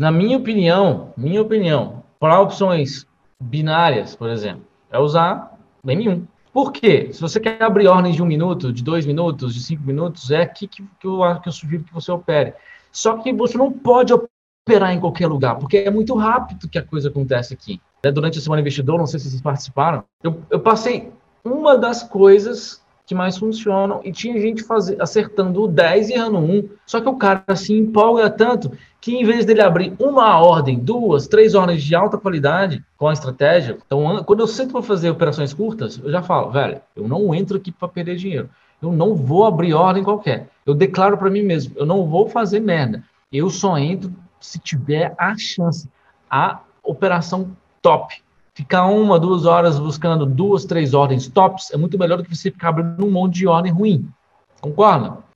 Na minha opinião, minha opinião, para opções binárias, por exemplo, é usar M1. Por quê? Se você quer abrir ordens de um minuto, de dois minutos, de cinco minutos, é aqui que, que, eu, que eu sugiro que você opere. Só que você não pode operar em qualquer lugar, porque é muito rápido que a coisa acontece aqui. Né, durante a Semana Investidor, não sei se vocês participaram, eu, eu passei uma das coisas que mais funcionam e tinha gente fazer, acertando o 10 e errando um. Só que o cara se empolga tanto que em vez dele abrir uma ordem, duas, três ordens de alta qualidade com a estratégia, então quando eu sento para fazer operações curtas, eu já falo, velho, eu não entro aqui para perder dinheiro. Eu não vou abrir ordem qualquer. Eu declaro para mim mesmo, eu não vou fazer merda. Eu só entro se tiver a chance, a operação top. Ficar uma, duas horas buscando duas, três ordens tops é muito melhor do que você ficar abrindo um monte de ordem ruim. Concorda?